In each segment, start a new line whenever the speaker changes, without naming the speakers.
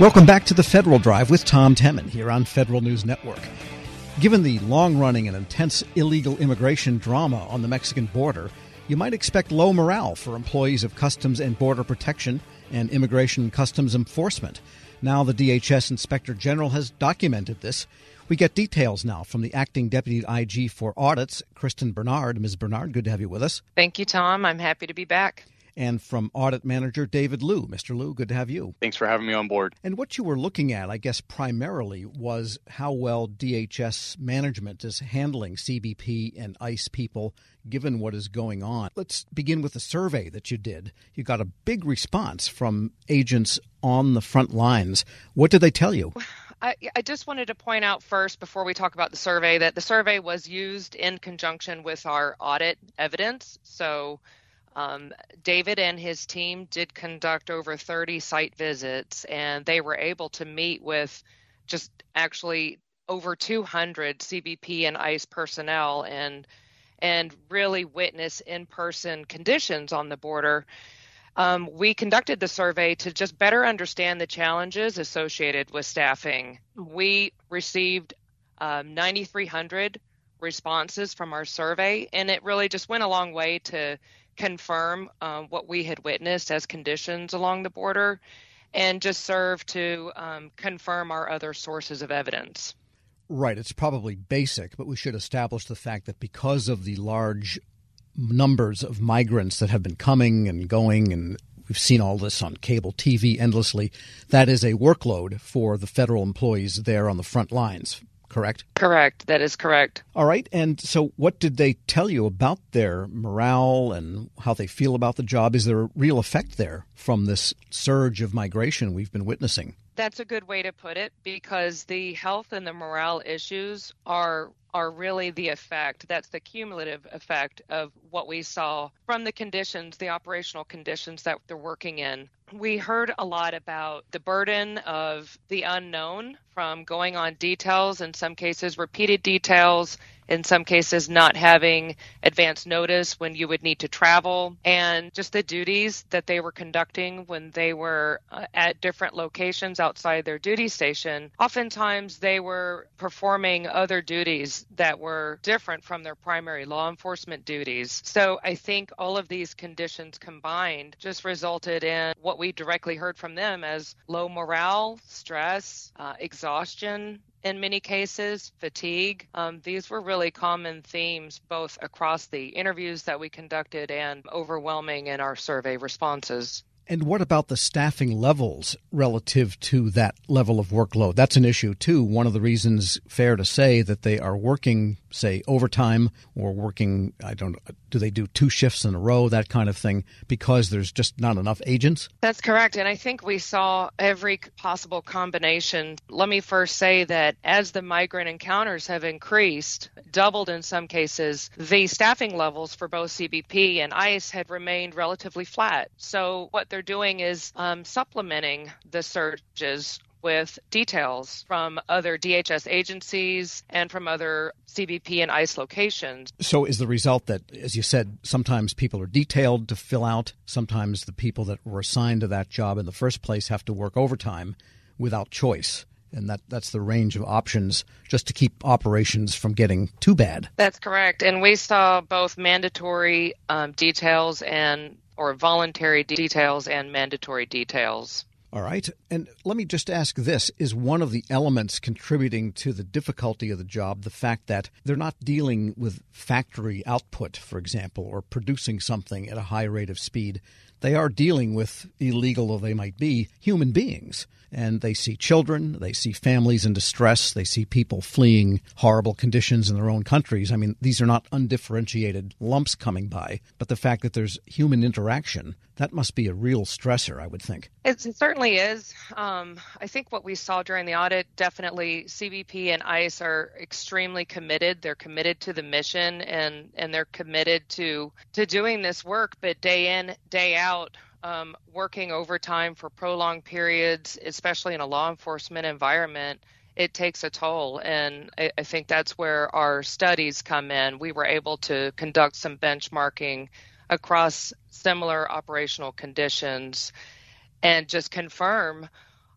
Welcome back to the Federal Drive with Tom Temin here on Federal News Network. Given the long running and intense illegal immigration drama on the Mexican border, you might expect low morale for employees of Customs and Border Protection and Immigration and Customs Enforcement. Now, the DHS Inspector General has documented this. We get details now from the acting deputy IG for audits, Kristen Bernard. Ms. Bernard, good to have you with us.
Thank you, Tom. I'm happy to be back
and from audit manager David Liu. Mr. Liu, good to have you.
Thanks for having me on board.
And what you were looking at, I guess, primarily was how well DHS management is handling CBP and ICE people given what is going on. Let's begin with the survey that you did. You got a big response from agents on the front lines. What did they tell you?
I, I, just wanted to point out first, before we talk about the survey, that the survey was used in conjunction with our audit evidence. So um, David and his team did conduct over 30 site visits, and they were able to meet with just actually over 200 CBP and ICE personnel and and really witness in-person conditions on the border. Um, we conducted the survey to just better understand the challenges associated with staffing. We received um, 9,300 responses from our survey, and it really just went a long way to confirm um, what we had witnessed as conditions along the border and just serve to um, confirm our other sources of evidence.
Right. It's probably basic, but we should establish the fact that because of the large numbers of migrants that have been coming and going, and we've seen all this on cable TV endlessly, that is a workload for the federal employees there on the front lines correct?
Correct. That is correct.
All right. And so, what did they tell you about their morale and how they feel about the job? Is there a real effect there from this surge of migration we've been witnessing?
That's a good way to put it because the health and the morale issues are are really the effect. That's the cumulative effect of what we saw from the conditions, the operational conditions that they're working in. We heard a lot about the burden of the unknown from going on details, in some cases, repeated details, in some cases not having advance notice when you would need to travel, and just the duties that they were conducting when they were uh, at different locations outside their duty station. Oftentimes, they were performing other duties that were different from their primary law enforcement duties. So I think all of these conditions combined just resulted in what we directly heard from them as low morale, stress, uh, exhaustion, in many cases, fatigue. Um, these were really common themes both across the interviews that we conducted and overwhelming in our survey responses.
And what about the staffing levels relative to that level of workload? That's an issue too. One of the reasons, fair to say, that they are working, say, overtime or working, I don't do they do two shifts in a row, that kind of thing, because there's just not enough agents?
That's correct. And I think we saw every possible combination. Let me first say that as the migrant encounters have increased, doubled in some cases, the staffing levels for both CBP and ICE had remained relatively flat. So what they're doing is um, supplementing the surges with details from other DHS agencies and from other CBP and ICE locations.
So, is the result that, as you said, sometimes people are detailed to fill out, sometimes the people that were assigned to that job in the first place have to work overtime without choice? and that that's the range of options just to keep operations from getting too bad.
That's correct, and we saw both mandatory um, details and or voluntary details and mandatory details.
All right. And let me just ask this Is one of the elements contributing to the difficulty of the job the fact that they're not dealing with factory output, for example, or producing something at a high rate of speed? They are dealing with, illegal though they might be, human beings and they see children, they see families in distress, they see people fleeing horrible conditions in their own countries. I mean, these are not undifferentiated lumps coming by, but the fact that there's human interaction, that must be a real stressor, I would think.
It, certainly is. Um, I think what we saw during the audit definitely CBP and ICE are extremely committed. They're committed to the mission and, and they're committed to, to doing this work, but day in, day out, um, working overtime for prolonged periods, especially in a law enforcement environment, it takes a toll. And I, I, think that's where our studies come in. We were able to conduct some benchmarking across similar operational conditions and just confirm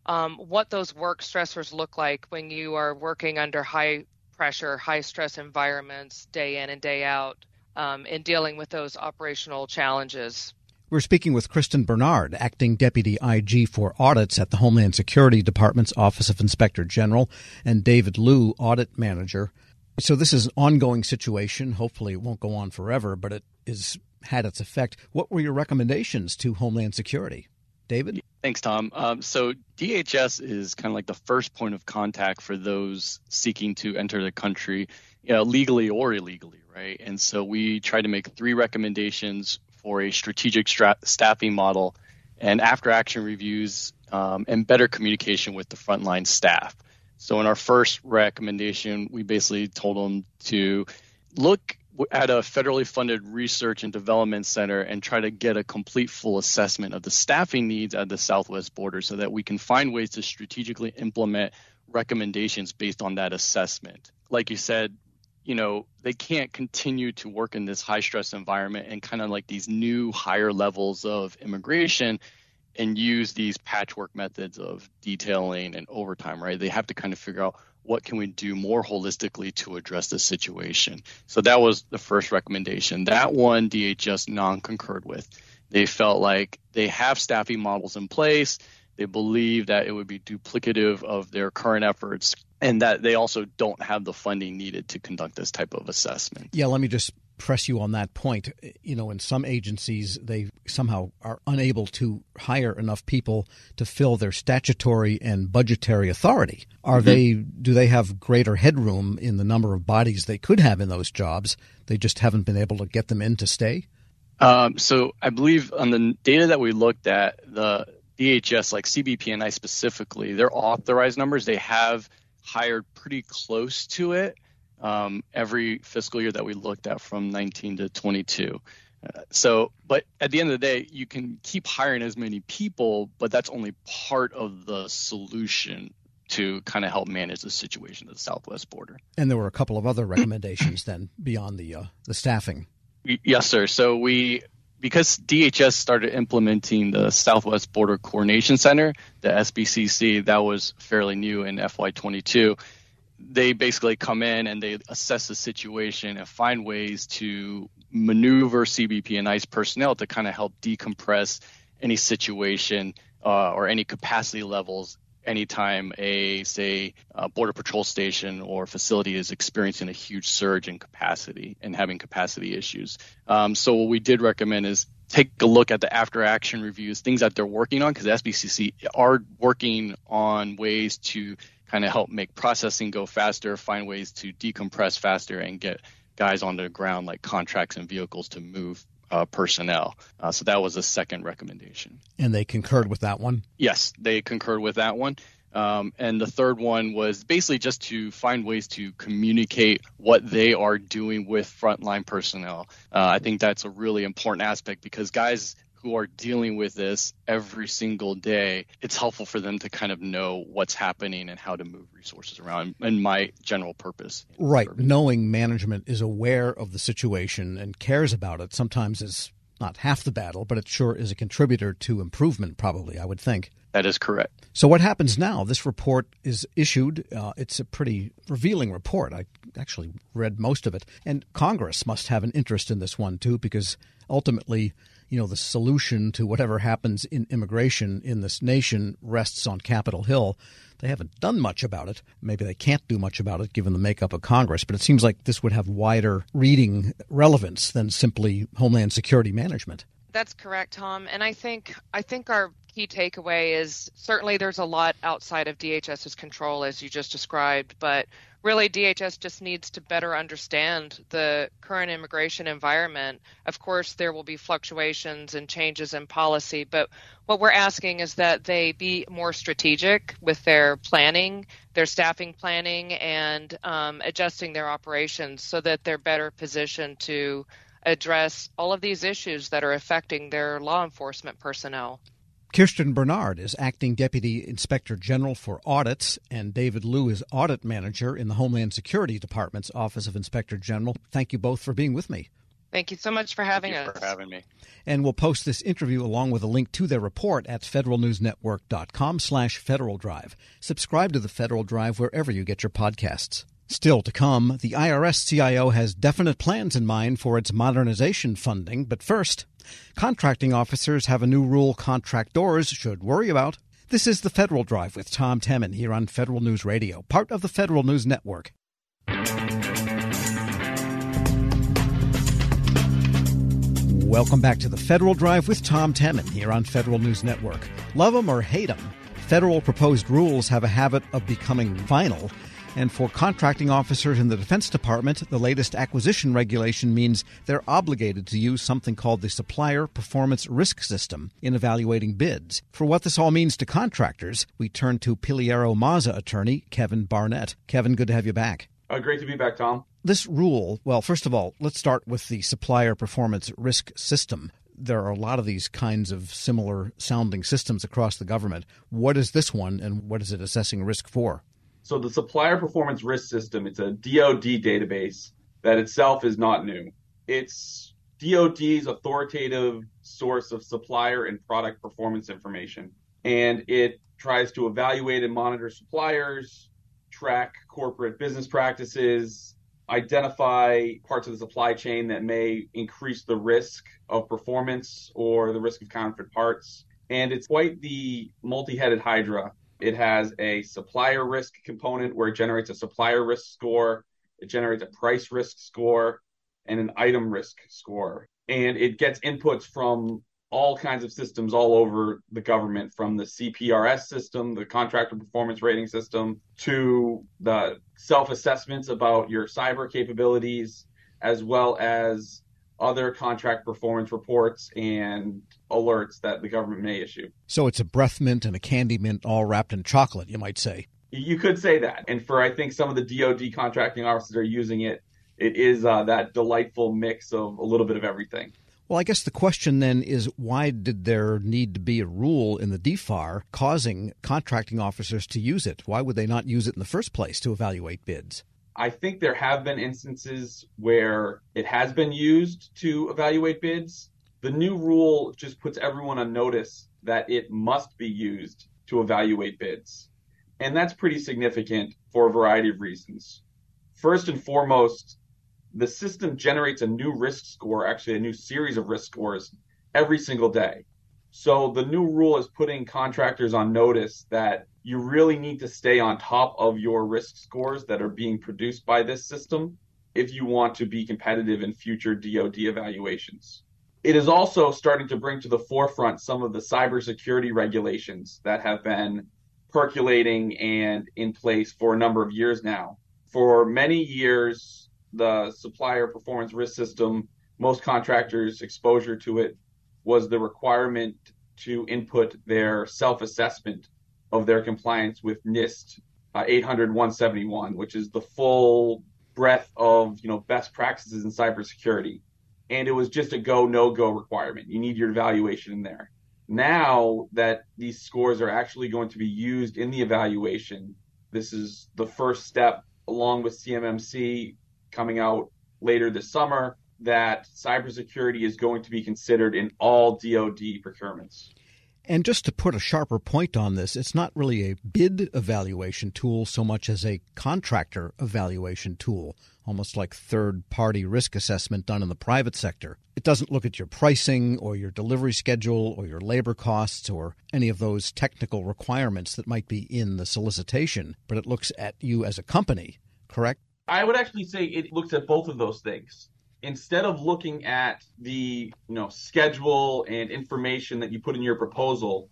um, what those work stressors look like when you are working under high pressure, high stress environments day in and day out, um, in dealing with those operational challenges.
We're speaking with Kristen Bernard, acting deputy IG for audits at the Homeland Security Department's Office of Inspector General, and David Liu, audit manager. So this is an ongoing situation. Hopefully, it won't go on forever, but it has had its effect. What were your recommendations to Homeland Security? David?
Thanks, Tom. Um, so DHS is kind of like the first point of contact for those seeking to enter the country you know, legally or illegally, right? And so we try to make three recommendations for a strategic stra- staffing model and after action reviews um, and better communication with the frontline staff. So in our first recommendation, we basically told them to look at a federally funded research and development center and try to get a complete full assessment of the staffing needs at the southwest border so that we can find ways to strategically implement recommendations based on that assessment. Like you said, you know, they can't continue to work in this high stress environment and kind of like these new higher levels of immigration and use these patchwork methods of detailing and overtime, right? They have to kind of figure out what can we do more holistically to address the situation. So that was the first recommendation. That one DHS non-concurred with. They felt like they have staffing models in place. They believe that it would be duplicative of their current efforts and that they also don't have the funding needed to conduct this type of assessment.
Yeah, let me just press you on that point. You know, in some agencies, they somehow are unable to hire enough people to fill their statutory and budgetary authority. Are mm-hmm. they? Do they have greater headroom in the number of bodies they could have in those jobs? They just haven't been able to get them in to stay.
Um, so I believe on the data that we looked at, the DHS, like CBP and I specifically, their authorized numbers, they have hired pretty close to it um, every fiscal year that we looked at from 19 to 22. Uh, so, but at the end of the day, you can keep hiring as many people, but that's only part of the solution to kind of help manage the situation at the southwest border.
And there were a couple of other recommendations then beyond the uh, the staffing.
Yes, sir. So we because DHS started implementing the Southwest Border Coordination Center, the SBCC, that was fairly new in FY22 they basically come in and they assess the situation and find ways to maneuver CBP and ICE personnel to kind of help decompress any situation uh, or any capacity levels anytime a say a border patrol station or facility is experiencing a huge surge in capacity and having capacity issues. Um, so what we did recommend is take a look at the after action reviews things that they're working on because sbcc are working on ways to kind of help make processing go faster, find ways to decompress faster, and get guys on the ground like contracts and vehicles to move uh, personnel. Uh, so that was the second recommendation.
And they concurred with that one?
Yes, they concurred with that one. Um, and the third one was basically just to find ways to communicate what they are doing with frontline personnel. Uh, I think that's a really important aspect because guys who are dealing with this every single day, it's helpful for them to kind of know what's happening and how to move resources around and my general purpose.
Right. Knowing management is aware of the situation and cares about it sometimes is not half the battle, but it sure is a contributor to improvement, probably, I would think.
That is correct.
So, what happens now? This report is issued. Uh, it's a pretty revealing report. I actually read most of it. And Congress must have an interest in this one, too, because ultimately you know, the solution to whatever happens in immigration in this nation rests on Capitol Hill. They haven't done much about it. Maybe they can't do much about it given the makeup of Congress, but it seems like this would have wider reading relevance than simply Homeland Security management.
That's correct, Tom. And I think I think our key takeaway is certainly there's a lot outside of DHS's control as you just described, but really DHS just needs to better understand the current immigration environment. Of course, there will be fluctuations and changes in policy, but what we're asking is that they be more strategic with their planning, their staffing planning, and um, adjusting their operations so that they're better positioned to address all of these issues that are affecting their law enforcement personnel.
Kristen Bernard is acting Deputy Inspector General for Audits, and David Liu is Audit Manager in the Homeland Security Department's Office of Inspector General. Thank you both for being with me.
Thank you so much for having
Thank
us.
for having me.
And we'll post this interview along with a link to their report at federalnewsnetwork.com slash Federal Drive. Subscribe to the Federal Drive wherever you get your podcasts. Still to come, the IRS CIO has definite plans in mind for its modernization funding, but first, contracting officers have a new rule contractors should worry about. This is the Federal Drive with Tom Temin here on Federal News Radio, part of the Federal News Network. Welcome back to the Federal Drive with Tom Temin here on Federal News Network. Love them or hate them, federal proposed rules have a habit of becoming final. And for contracting officers in the Defense Department, the latest acquisition regulation means they're obligated to use something called the Supplier Performance Risk System in evaluating bids. For what this all means to contractors, we turn to Piliero Mazza attorney Kevin Barnett. Kevin, good to have you back.
Uh, great to be back, Tom.
This rule, well, first of all, let's start with the Supplier Performance Risk System there are a lot of these kinds of similar sounding systems across the government. What is this one and what is it assessing risk for?
So the Supplier Performance Risk System, it's a DoD database that itself is not new. It's DoD's authoritative source of supplier and product performance information. And it tries to evaluate and monitor suppliers, track corporate business practices, identify parts of the supply chain that may increase the risk of performance or the risk of counterfeit parts. And it's quite the multi headed hydra. It has a supplier risk component where it generates a supplier risk score, it generates a price risk score, and an item risk score. And it gets inputs from all kinds of systems all over the government from the CPRS system, the contractor performance rating system, to the self assessments about your cyber capabilities, as well as other contract performance reports and alerts that the government may issue.
So it's a breath mint and a candy mint all wrapped in chocolate, you might say.
You could say that. And for I think some of the DoD contracting officers are using it, it is uh, that delightful mix of a little bit of everything.
Well, I guess the question then is why did there need to be a rule in the DFAR causing contracting officers to use it? Why would they not use it in the first place to evaluate bids?
I think there have been instances where it has been used to evaluate bids. The new rule just puts everyone on notice that it must be used to evaluate bids. And that's pretty significant for a variety of reasons. First and foremost, the system generates a new risk score, actually a new series of risk scores every single day. So the new rule is putting contractors on notice that you really need to stay on top of your risk scores that are being produced by this system if you want to be competitive in future DoD evaluations. It is also starting to bring to the forefront some of the cybersecurity regulations that have been percolating and in place for a number of years now. For many years, the supplier performance risk system, most contractors' exposure to it was the requirement to input their self assessment of their compliance with NIST uh, 800 171, which is the full breadth of you know best practices in cybersecurity. And it was just a go no go requirement. You need your evaluation in there. Now that these scores are actually going to be used in the evaluation, this is the first step along with CMMC coming out later this summer that cybersecurity is going to be considered in all DoD procurements.
And just to put a sharper point on this, it's not really a bid evaluation tool so much as a contractor evaluation tool, almost like third party risk assessment done in the private sector. It doesn't look at your pricing or your delivery schedule or your labor costs or any of those technical requirements that might be in the solicitation, but it looks at you as a company, correct?
I would actually say it looks at both of those things instead of looking at the you know schedule and information that you put in your proposal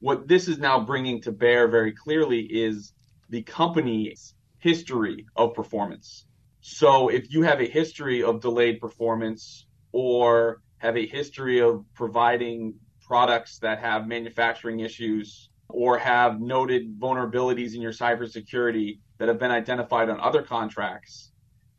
what this is now bringing to bear very clearly is the company's history of performance. So if you have a history of delayed performance or have a history of providing products that have manufacturing issues or have noted vulnerabilities in your cybersecurity that have been identified on other contracts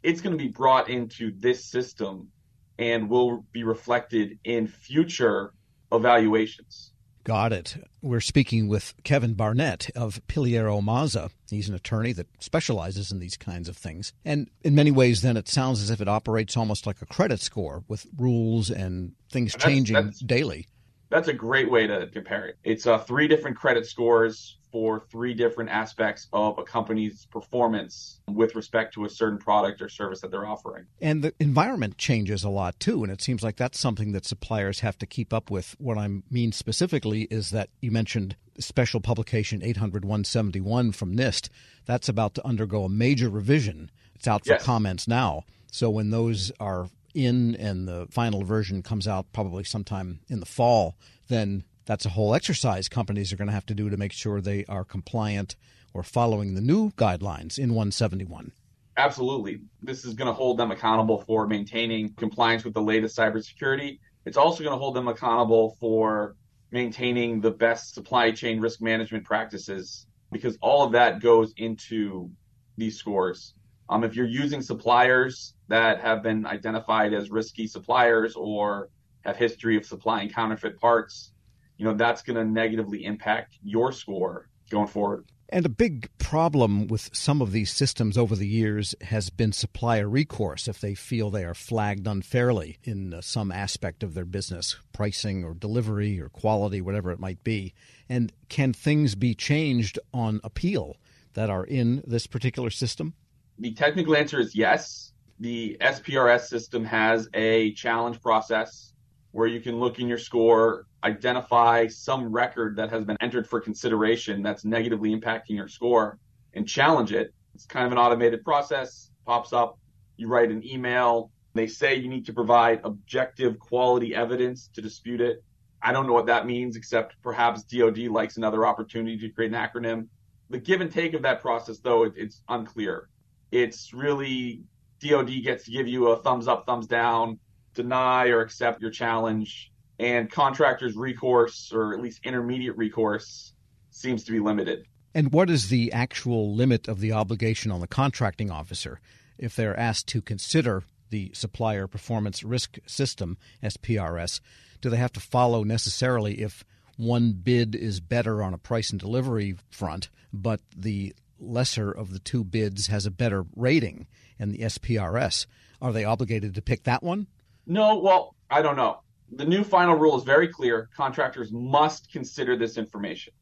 it's going to be brought into this system and will be reflected in future evaluations.
Got it. We're speaking with Kevin Barnett of Piliero Mazza. He's an attorney that specializes in these kinds of things. And in many ways, then it sounds as if it operates almost like a credit score with rules and things that's, changing that's, daily.
That's a great way to compare it. It's uh, three different credit scores for three different aspects of a company's performance with respect to a certain product or service that they're offering.
And the environment changes a lot too. And it seems like that's something that suppliers have to keep up with. What I mean specifically is that you mentioned special publication 800 171 from NIST. That's about to undergo a major revision. It's out for yes. comments now. So when those are in and the final version comes out probably sometime in the fall, then that's a whole exercise companies are going to have to do to make sure they are compliant or following the new guidelines in 171.
Absolutely. This is going to hold them accountable for maintaining compliance with the latest cybersecurity. It's also going to hold them accountable for maintaining the best supply chain risk management practices because all of that goes into these scores. Um, if you're using suppliers that have been identified as risky suppliers or have history of supplying counterfeit parts, you know, that's going to negatively impact your score going forward.
And a big problem with some of these systems over the years has been supplier recourse if they feel they are flagged unfairly in uh, some aspect of their business, pricing or delivery or quality, whatever it might be. And can things be changed on appeal that are in this particular system?
The technical answer is yes. The SPRS system has a challenge process where you can look in your score, identify some record that has been entered for consideration that's negatively impacting your score, and challenge it. It's kind of an automated process, pops up, you write an email. They say you need to provide objective quality evidence to dispute it. I don't know what that means, except perhaps DoD likes another opportunity to create an acronym. The give and take of that process, though, it, it's unclear. It's really DoD gets to give you a thumbs up, thumbs down deny or accept your challenge, and contractors' recourse, or at least intermediate recourse, seems to be limited.
And what is the actual limit of the obligation on the contracting officer if they're asked to consider the supplier performance risk system, SPRS? Do they have to follow necessarily if one bid is better on a price and delivery front, but the lesser of the two bids has a better rating in the SPRS? Are they obligated to pick that one?
No, well, I don't know. The new final rule is very clear. Contractors must consider this information,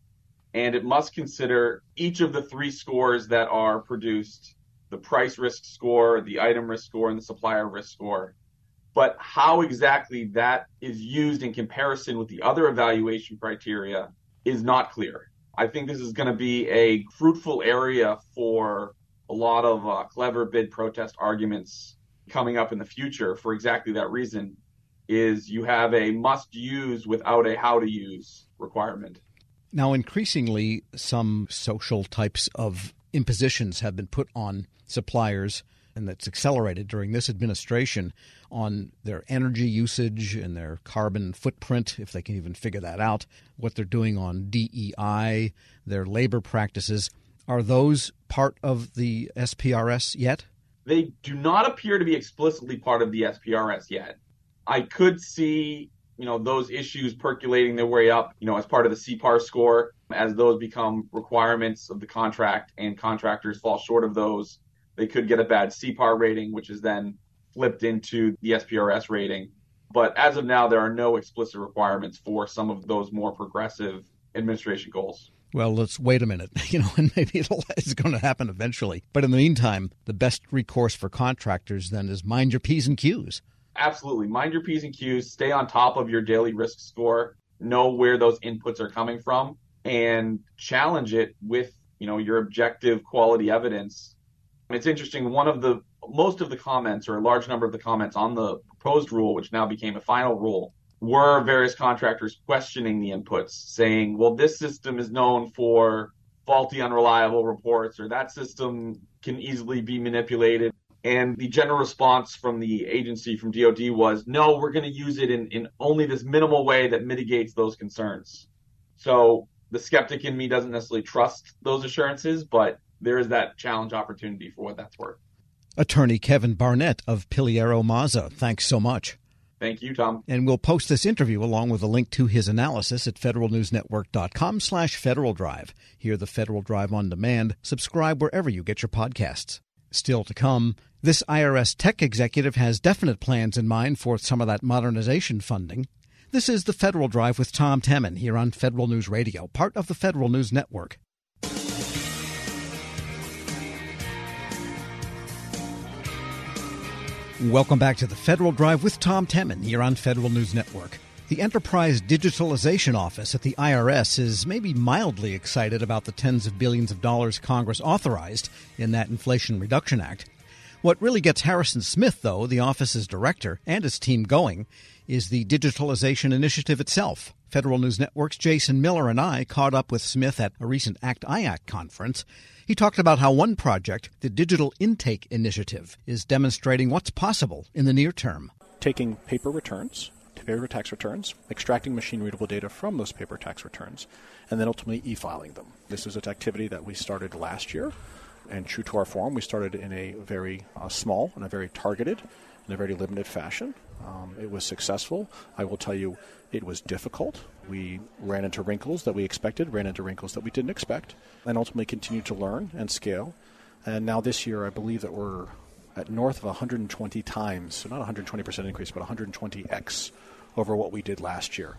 and it must consider each of the three scores that are produced the price risk score, the item risk score, and the supplier risk score. But how exactly that is used in comparison with the other evaluation criteria is not clear. I think this is going to be a fruitful area for a lot of uh, clever bid protest arguments coming up in the future for exactly that reason is you have a must use without a how to use requirement.
Now, increasingly, some social types of impositions have been put on suppliers, and that's accelerated during this administration on their energy usage and their carbon footprint, if they can even figure that out, what they're doing on DEI, their labor practices. Are those part of the SPRS yet?
They do not appear to be explicitly part of the SPRS yet. I could see, you know, those issues percolating their way up, you know, as part of the CPAR score, as those become requirements of the contract and contractors fall short of those, they could get a bad CPAR rating, which is then flipped into the SPRS rating. But as of now, there are no explicit requirements for some of those more progressive administration goals
well, let's wait a minute, you know, and maybe it's going to happen eventually. But in the meantime, the best recourse for contractors then is mind your P's and Q's.
Absolutely. Mind your P's and Q's. Stay on top of your daily risk score. Know where those inputs are coming from and challenge it with, you know, your objective quality evidence. It's interesting. One of the, most of the comments or a large number of the comments on the proposed rule, which now became a final rule, were various contractors questioning the inputs, saying, well, this system is known for faulty, unreliable reports, or that system can easily be manipulated. And the general response from the agency, from DoD, was no, we're going to use it in, in only this minimal way that mitigates those concerns. So the skeptic in me doesn't necessarily trust those assurances, but there is that challenge opportunity for what that's worth.
Attorney Kevin Barnett of Piliero Mazza, thanks so much.
Thank you, Tom.
And we'll post this interview along with a link to his analysis at federalnewsnetwork.com slash Federal Drive. Hear the Federal Drive on demand. Subscribe wherever you get your podcasts. Still to come, this IRS tech executive has definite plans in mind for some of that modernization funding. This is the Federal Drive with Tom Temin here on Federal News Radio, part of the Federal News Network. Welcome back to the Federal Drive with Tom Temin here on Federal News Network. The Enterprise Digitalization Office at the IRS is maybe mildly excited about the tens of billions of dollars Congress authorized in that Inflation Reduction Act. What really gets Harrison Smith, though, the office's director, and his team going, is the digitalization initiative itself. Federal News Network's Jason Miller and I caught up with Smith at a recent ACT IAC conference. He talked about how one project, the Digital Intake Initiative, is demonstrating what's possible in the near term.
Taking paper returns, paper tax returns, extracting machine readable data from those paper tax returns, and then ultimately e filing them. This is an activity that we started last year. And true to our form, we started in a very uh, small and a very targeted, in a very limited fashion. Um, it was successful. I will tell you, it was difficult. We ran into wrinkles that we expected, ran into wrinkles that we didn't expect, and ultimately continued to learn and scale. And now this year, I believe that we're at north of 120 times, so not 120% increase, but 120x over what we did last year.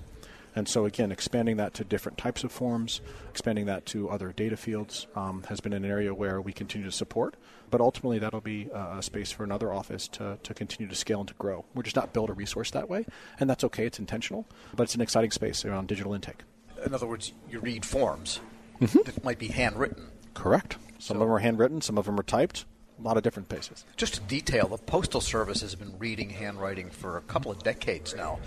And so, again, expanding that to different types of forms, expanding that to other data fields um, has been an area where we continue to support. But ultimately, that'll be a space for another office to, to continue to scale and to grow. We're just not build a resource that way, and that's okay. It's intentional, but it's an exciting space around digital intake.
In other words, you read forms
mm-hmm.
that might be handwritten.
Correct. Some so, of them are handwritten, some of them are typed a lot of different places.
Just to detail, the Postal Service has been reading handwriting for a couple of decades now.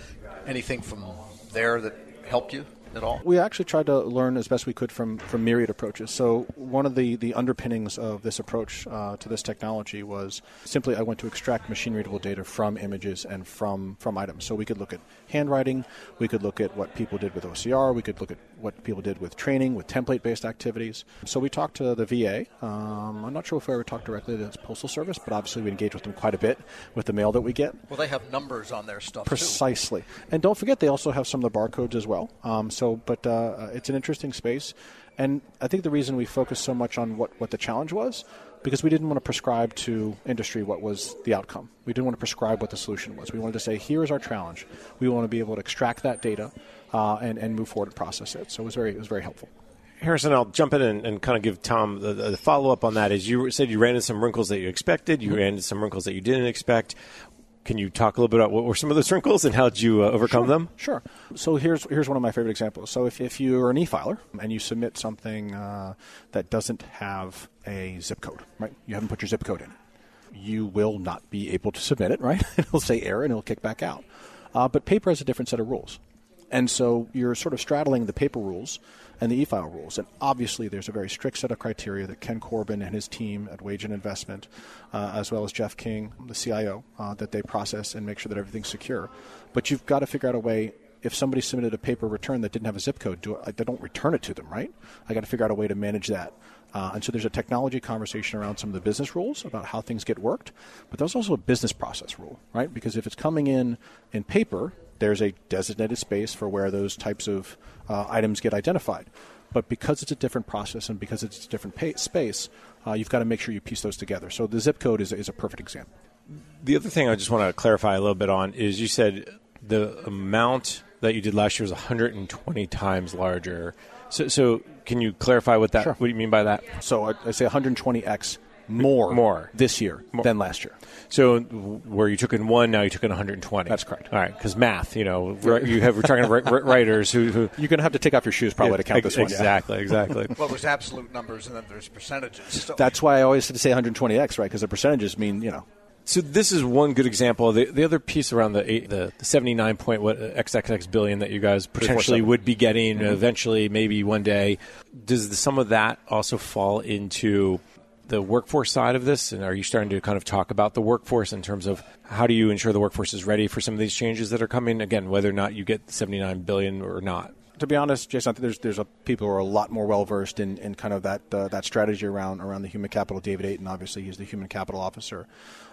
Anything from there that helped you? at all?
We actually tried to learn as best we could from, from myriad approaches. So one of the, the underpinnings of this approach uh, to this technology was simply I went to extract machine readable data from images and from, from items. So we could look at handwriting, we could look at what people did with OCR, we could look at what people did with training, with template based activities. So we talked to the VA. Um, I'm not sure if we ever talked directly to the Postal Service, but obviously we engage with them quite a bit with the mail that we get.
Well, they have numbers on their stuff.
Precisely. Too. And don't forget, they also have some of the barcodes as well. Um, so, but uh, it's an interesting space. And I think the reason we focused so much on what, what the challenge was because we didn't want to prescribe to industry what was the outcome. We didn't want to prescribe what the solution was. We wanted to say, here is our challenge. We want to be able to extract that data uh, and, and move forward and process it. So it was very, it was very helpful.
Harrison, I'll jump in and, and, kind of give Tom the, the follow up on that. Is you said you ran into some wrinkles that you expected, you mm-hmm. ran into some wrinkles that you didn't expect. Can you talk a little bit about what were some of those wrinkles and how did you uh, overcome
sure,
them?
Sure. So here's here's one of my favorite examples. So if, if you're an e-filer and you submit something uh, that doesn't have a zip code, right? You haven't put your zip code in. You will not be able to submit it, right? it'll say error and it'll kick back out. Uh, but paper has a different set of rules. And so you're sort of straddling the paper rules and the e-file rules. And obviously, there's a very strict set of criteria that Ken Corbin and his team at Wage and Investment, uh, as well as Jeff King, the CIO, uh, that they process and make sure that everything's secure. But you've got to figure out a way. If somebody submitted a paper return that didn't have a zip code, do I, don't return it to them, right? I got to figure out a way to manage that. Uh, and so there's a technology conversation around some of the business rules about how things get worked, but there's also a business process rule, right? Because if it's coming in in paper, there's a designated space for where those types of uh, items get identified. But because it's a different process and because it's a different pay- space, uh, you've got to make sure you piece those together. So the zip code is, is a perfect example.
The other thing I just want to clarify a little bit on is you said the amount that you did last year was 120 times larger. So, so can you clarify what that?
Sure.
What do you mean by that?
So I, I say 120x more,
more
this year more. than last year.
So where you took in one, now you took in 120.
That's correct.
All right, because math, you know, you have we're talking about writers who, who
you're going to have to take off your shoes probably yeah, to count this one.
Exactly, yeah. exactly.
well, there's absolute numbers and then there's percentages. So.
That's why I always say 120x, right? Because the percentages mean you know
so this is one good example. The, the other piece around the the, the 79 point what xxx billion that you guys potentially would be getting mm-hmm. eventually, maybe one day. Does the, some of that also fall into the workforce side of this? And are you starting to kind of talk about the workforce in terms of how do you ensure the workforce is ready for some of these changes that are coming? Again, whether or not you get 79 billion or not.
To be honest, Jason, I think there's there's a, people who are a lot more well versed in, in kind of that uh, that strategy around around the human capital. David Ayton, obviously, he's the human capital officer,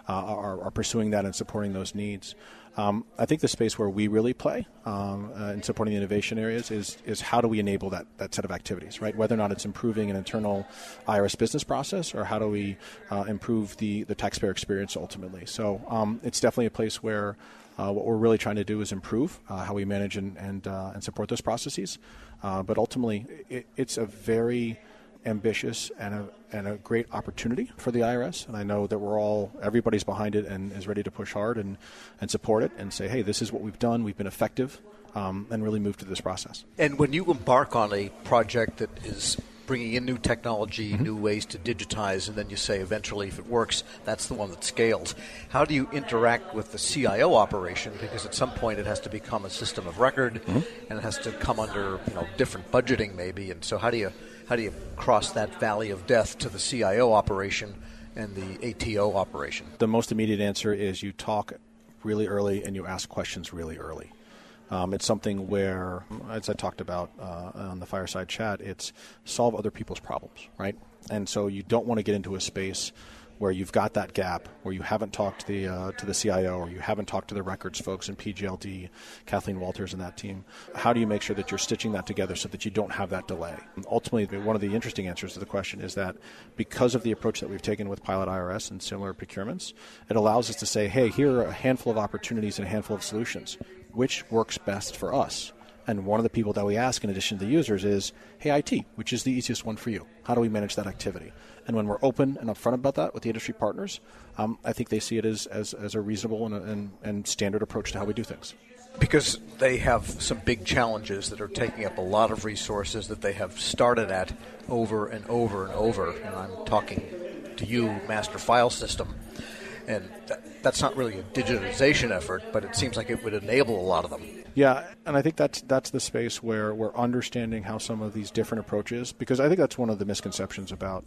uh, are, are pursuing that and supporting those needs. Um, I think the space where we really play um, uh, in supporting the innovation areas is is how do we enable that, that set of activities, right? Whether or not it's improving an internal IRS business process or how do we uh, improve the, the taxpayer experience ultimately. So um, it's definitely a place where uh, what we're really trying to do is improve uh, how we manage and and, uh, and support those processes. Uh, but ultimately, it, it's a very ambitious and a, and a great opportunity for the IRS. And I know that we're all, everybody's behind it and is ready to push hard and, and support it and say, hey, this is what we've done. We've been effective um, and really move to this process.
And when you embark on a project that is bringing in new technology, mm-hmm. new ways to digitize, and then you say eventually, if it works, that's the one that scales. How do you interact with the CIO operation? Because at some point, it has to become a system of record, mm-hmm. and it has to come under you know different budgeting, maybe. And so, how do you how do you cross that valley of death to the CIO operation and the ATO operation?
The most immediate answer is you talk really early and you ask questions really early. Um, it's something where, as I talked about uh, on the fireside chat, it's solve other people's problems, right? And so you don't want to get into a space where you've got that gap, where you haven't talked to the uh, to the CIO or you haven't talked to the records folks in PGLD, Kathleen Walters and that team. How do you make sure that you're stitching that together so that you don't have that delay? And ultimately, one of the interesting answers to the question is that because of the approach that we've taken with Pilot IRS and similar procurements, it allows us to say, hey, here are a handful of opportunities and a handful of solutions. Which works best for us? And one of the people that we ask, in addition to the users, is, hey, IT, which is the easiest one for you? How do we manage that activity? And when we're open and upfront about that with the industry partners, um, I think they see it as, as, as a reasonable and, and, and standard approach to how we do things
because they have some big challenges that are taking up a lot of resources that they have started at over and over and over. And I'm talking to you, master file system. And that, that's not really a digitization effort, but it seems like it would enable a lot of them.
Yeah, and I think that's that's the space where we're understanding how some of these different approaches, because I think that's one of the misconceptions about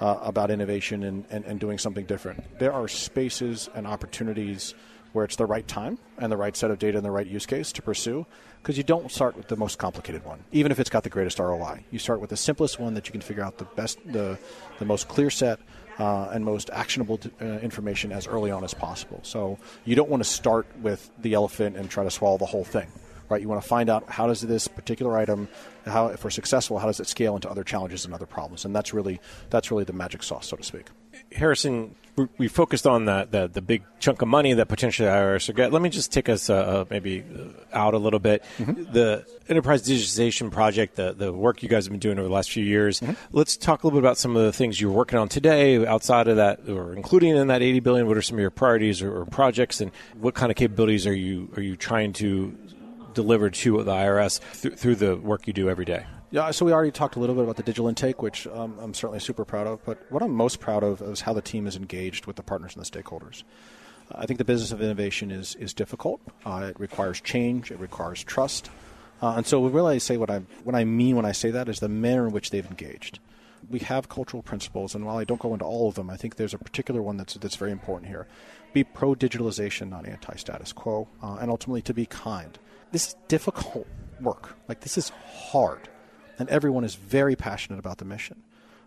uh, about innovation and, and, and doing something different. There are spaces and opportunities where it's the right time and the right set of data and the right use case to pursue because you don't start with the most complicated one even if it's got the greatest ROI you start with the simplest one that you can figure out the best the the most clear set uh, and most actionable uh, information as early on as possible so you don't want to start with the elephant and try to swallow the whole thing right? You want to find out how does this particular item, how if we're successful, how does it scale into other challenges and other problems, and that's really that's really the magic sauce, so to speak.
Harrison, we focused on the, the, the big chunk of money that potentially IRS will get. Let me just take us uh, uh, maybe out a little bit. Mm-hmm. The enterprise digitization project, the, the work you guys have been doing over the last few years. Mm-hmm. Let's talk a little bit about some of the things you're working on today outside of that, or including in that 80 billion. What are some of your priorities or, or projects, and what kind of capabilities are you are you trying to deliver to the IRS th- through the work you do every day?
Yeah, so we already talked a little bit about the digital intake, which um, I'm certainly super proud of. But what I'm most proud of is how the team is engaged with the partners and the stakeholders. I think the business of innovation is is difficult. Uh, it requires change. It requires trust. Uh, and so, we really, say what I what I mean when I say that is the manner in which they've engaged. We have cultural principles, and while I don't go into all of them, I think there's a particular one that's that's very important here. Be pro digitalization, not anti status quo, uh, and ultimately to be kind this is difficult work. Like this is hard, and everyone is very passionate about the mission.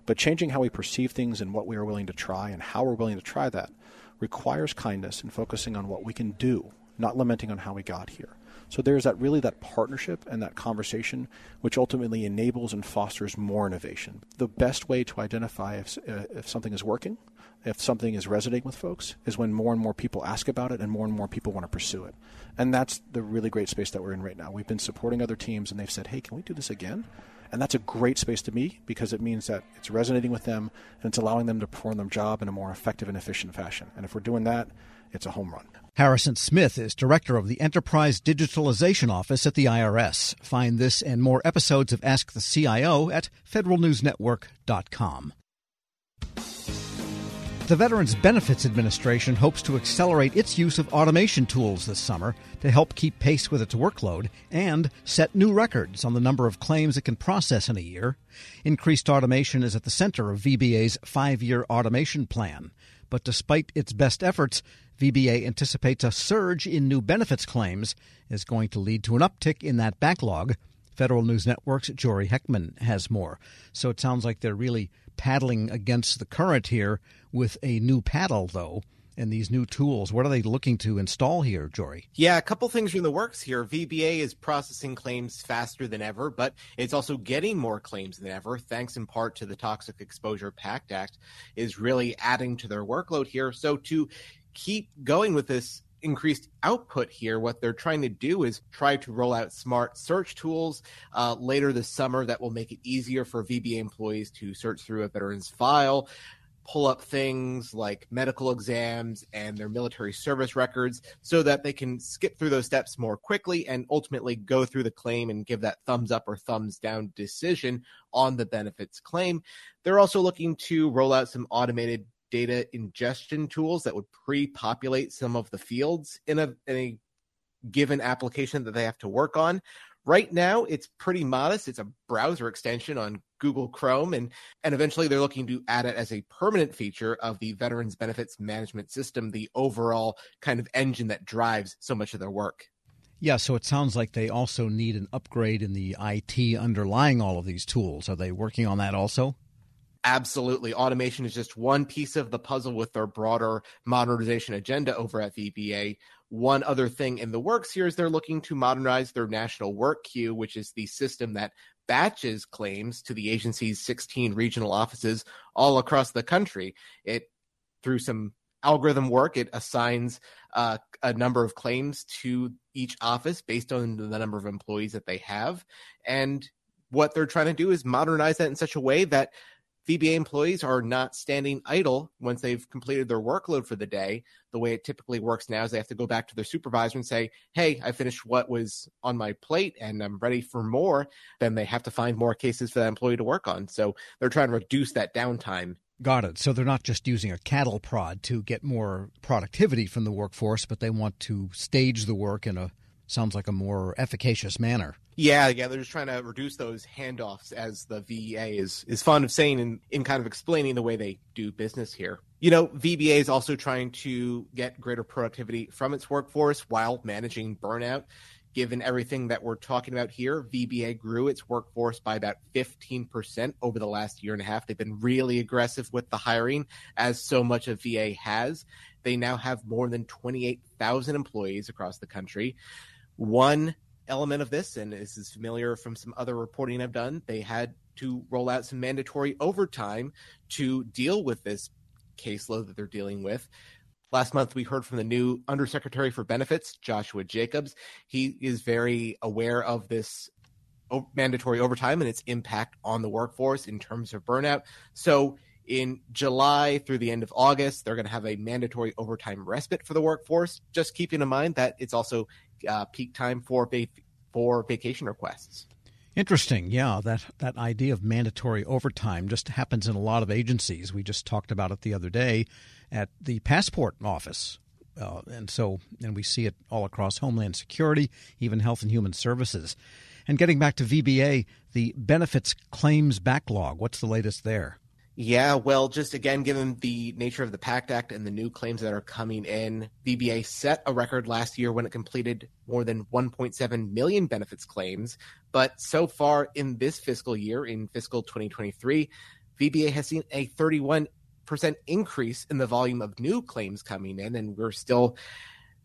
But changing how we perceive things and what we are willing to try and how we're willing to try that requires kindness and focusing on what we can do, not lamenting on how we got here. So there's that really that partnership and that conversation, which ultimately enables and fosters more innovation. The best way to identify if, uh, if something is working if something is resonating with folks is when more and more people ask about it and more and more people want to pursue it. And that's the really great space that we're in right now. We've been supporting other teams and they've said, hey, can we do this again? And that's a great space to be because it means that it's resonating with them and it's allowing them to perform their job in a more effective and efficient fashion. And if we're doing that, it's a home run.
Harrison Smith is director of the Enterprise Digitalization Office at the IRS. Find this and more episodes of Ask the CIO at federalnewsnetwork.com. The Veterans Benefits Administration hopes to accelerate its use of automation tools this summer to help keep pace with its workload and set new records on the number of claims it can process in a year. Increased automation is at the center of VBA's five year automation plan. But despite its best efforts, VBA anticipates a surge in new benefits claims is going to lead to an uptick in that backlog. Federal News Network's Jory Heckman has more. So it sounds like they're really paddling against the current here with a new paddle, though. and these new tools. What are they looking to install here, Jory?
Yeah, a couple things are in the works here. VBA is processing claims faster than ever, but it's also getting more claims than ever, thanks in part to the Toxic Exposure PACT Act, is really adding to their workload here. So to keep going with this increased output here, what they're trying to do is try to roll out smart search tools uh, later this summer that will make it easier for VBA employees to search through a veteran's file pull up things like medical exams and their military service records so that they can skip through those steps more quickly and ultimately go through the claim and give that thumbs up or thumbs down decision on the benefits claim. They're also looking to roll out some automated data ingestion tools that would pre-populate some of the fields in a, in a given application that they have to work on Right now, it's pretty modest. It's a browser extension on Google Chrome, and and eventually they're looking to add it as a permanent feature of the Veterans Benefits Management System, the overall kind of engine that drives so much of their work.
Yeah, so it sounds like they also need an upgrade in the IT underlying all of these tools. Are they working on that also?
Absolutely. Automation is just one piece of the puzzle with their broader modernization agenda over at VBA. One other thing in the works here is they're looking to modernize their national work queue, which is the system that batches claims to the agency's 16 regional offices all across the country. It, through some algorithm work, it assigns uh, a number of claims to each office based on the number of employees that they have. And what they're trying to do is modernize that in such a way that VBA employees are not standing idle once they've completed their workload for the day. The way it typically works now is they have to go back to their supervisor and say, Hey, I finished what was on my plate and I'm ready for more. Then they have to find more cases for that employee to work on. So they're trying to reduce that downtime.
Got it. So they're not just using a cattle prod to get more productivity from the workforce, but they want to stage the work in a sounds like a more efficacious manner.
Yeah, yeah, they're just trying to reduce those handoffs, as the VBA is is fond of saying, in, in kind of explaining the way they do business here. You know, VBA is also trying to get greater productivity from its workforce while managing burnout. Given everything that we're talking about here, VBA grew its workforce by about 15% over the last year and a half. They've been really aggressive with the hiring, as so much of VA has. They now have more than 28,000 employees across the country. One element of this, and this is familiar from some other reporting I've done, they had to roll out some mandatory overtime to deal with this caseload that they're dealing with. Last month, we heard from the new Undersecretary for Benefits, Joshua Jacobs. He is very aware of this mandatory overtime and its impact on the workforce in terms of burnout. So, in July through the end of August, they're going to have a mandatory overtime respite for the workforce. Just keeping in mind that it's also uh, peak time for va- for vacation requests.
Interesting, yeah. That that idea of mandatory overtime just happens in a lot of agencies. We just talked about it the other day at the passport office, uh, and so and we see it all across Homeland Security, even Health and Human Services. And getting back to VBA, the benefits claims backlog. What's the latest there?
Yeah, well, just again, given the nature of the PACT Act and the new claims that are coming in, VBA set a record last year when it completed more than 1.7 million benefits claims. But so far in this fiscal year, in fiscal 2023, VBA has seen a 31% increase in the volume of new claims coming in, and we're still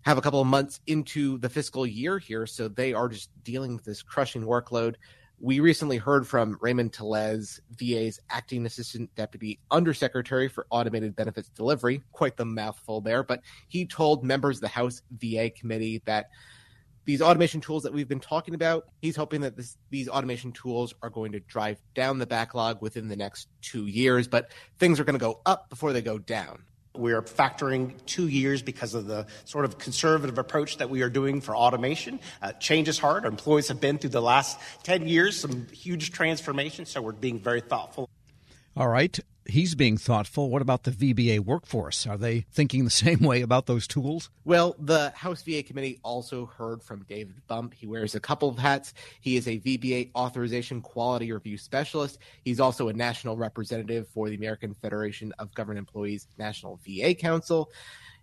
have a couple of months into the fiscal year here, so they are just dealing with this crushing workload. We recently heard from Raymond Tellez, VA's acting assistant deputy undersecretary for automated benefits delivery. Quite the mouthful there, but he told members of the House VA committee that these automation tools that we've been talking about, he's hoping that this, these automation tools are going to drive down the backlog within the next two years, but things are going to go up before they go down.
We're factoring two years because of the sort of conservative approach that we are doing for automation. Uh, change is hard. Our employees have been through the last 10 years some huge transformation, so we're being very thoughtful.
All right he's being thoughtful. What about the VBA workforce? Are they thinking the same way about those tools?
Well, the House VA committee also heard from David Bump. He wears a couple of hats. He is a VBA authorization quality review specialist. He's also a national representative for the American Federation of Government Employees National VA Council.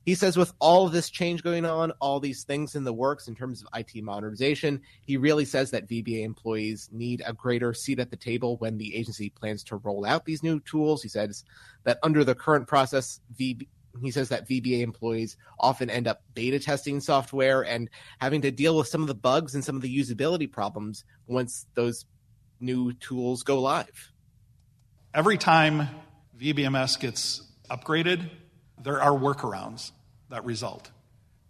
He says, with all of this change going on, all these things in the works in terms of IT modernization, he really says that VBA employees need a greater seat at the table when the agency plans to roll out these new tools. He says that under the current process, he says that VBA employees often end up beta testing software and having to deal with some of the bugs and some of the usability problems once those new tools go live.
Every time VBMS gets upgraded, there are workarounds that result.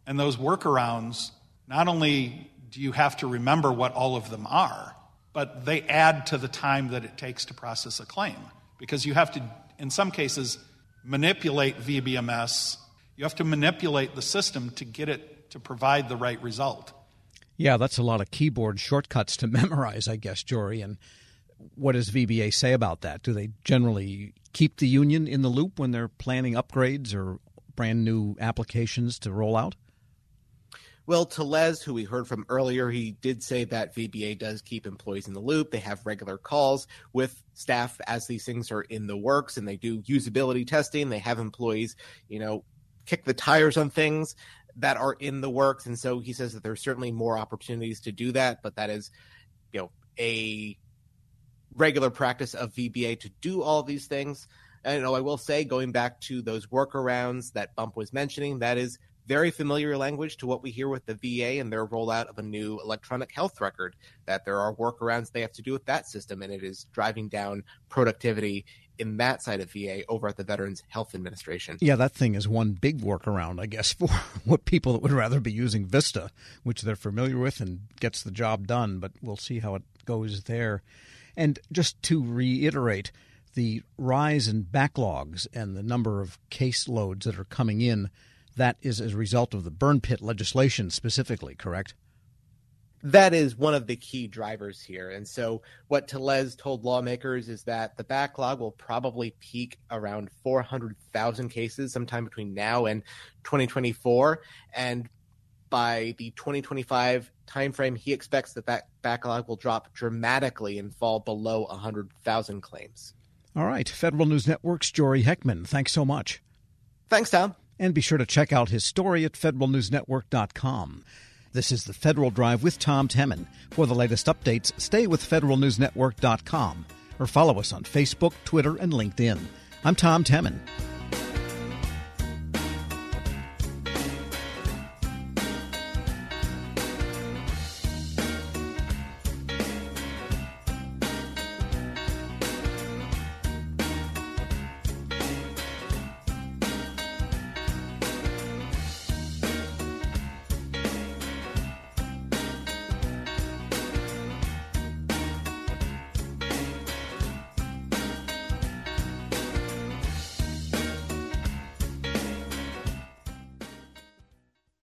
And those workarounds, not only do you have to remember what all of them are, but they add to the time that it takes to process a claim. Because you have to, in some cases, manipulate VBMS. You have to manipulate the system to get it to provide the right result.
Yeah, that's a lot of keyboard shortcuts to memorize, I guess, Jory. And what does VBA say about that? Do they generally keep the union in the loop when they're planning upgrades or brand new applications to roll out?
Well, Tellez, who we heard from earlier, he did say that VBA does keep employees in the loop. They have regular calls with staff as these things are in the works and they do usability testing. They have employees, you know, kick the tires on things that are in the works. And so he says that there's certainly more opportunities to do that, but that is, you know, a regular practice of VBA to do all these things. You oh, know, I will say, going back to those workarounds that Bump was mentioning, that is very familiar language to what we hear with the VA and their rollout of a new electronic health record, that there are workarounds they have to do with that system, and it is driving down productivity in that side of VA over at the Veterans Health Administration.
Yeah, that thing is one big workaround, I guess, for what people that would rather be using Vista, which they're familiar with and gets the job done, but we'll see how it goes there. And just to reiterate, the rise in backlogs and the number of caseloads that are coming in that is as a result of the burn pit legislation specifically, correct?
That is one of the key drivers here. And so, what Tellez told lawmakers is that the backlog will probably peak around 400,000 cases sometime between now and 2024. And by the 2025 timeframe, he expects that that backlog will drop dramatically and fall below 100,000 claims.
All right. Federal News Network's Jory Heckman. Thanks so much.
Thanks, Tom.
And be sure to check out his story at federalnewsnetwork.com. This is the Federal Drive with Tom Temin. For the latest updates, stay with federalnewsnetwork.com or follow us on Facebook, Twitter, and LinkedIn. I'm Tom Temin.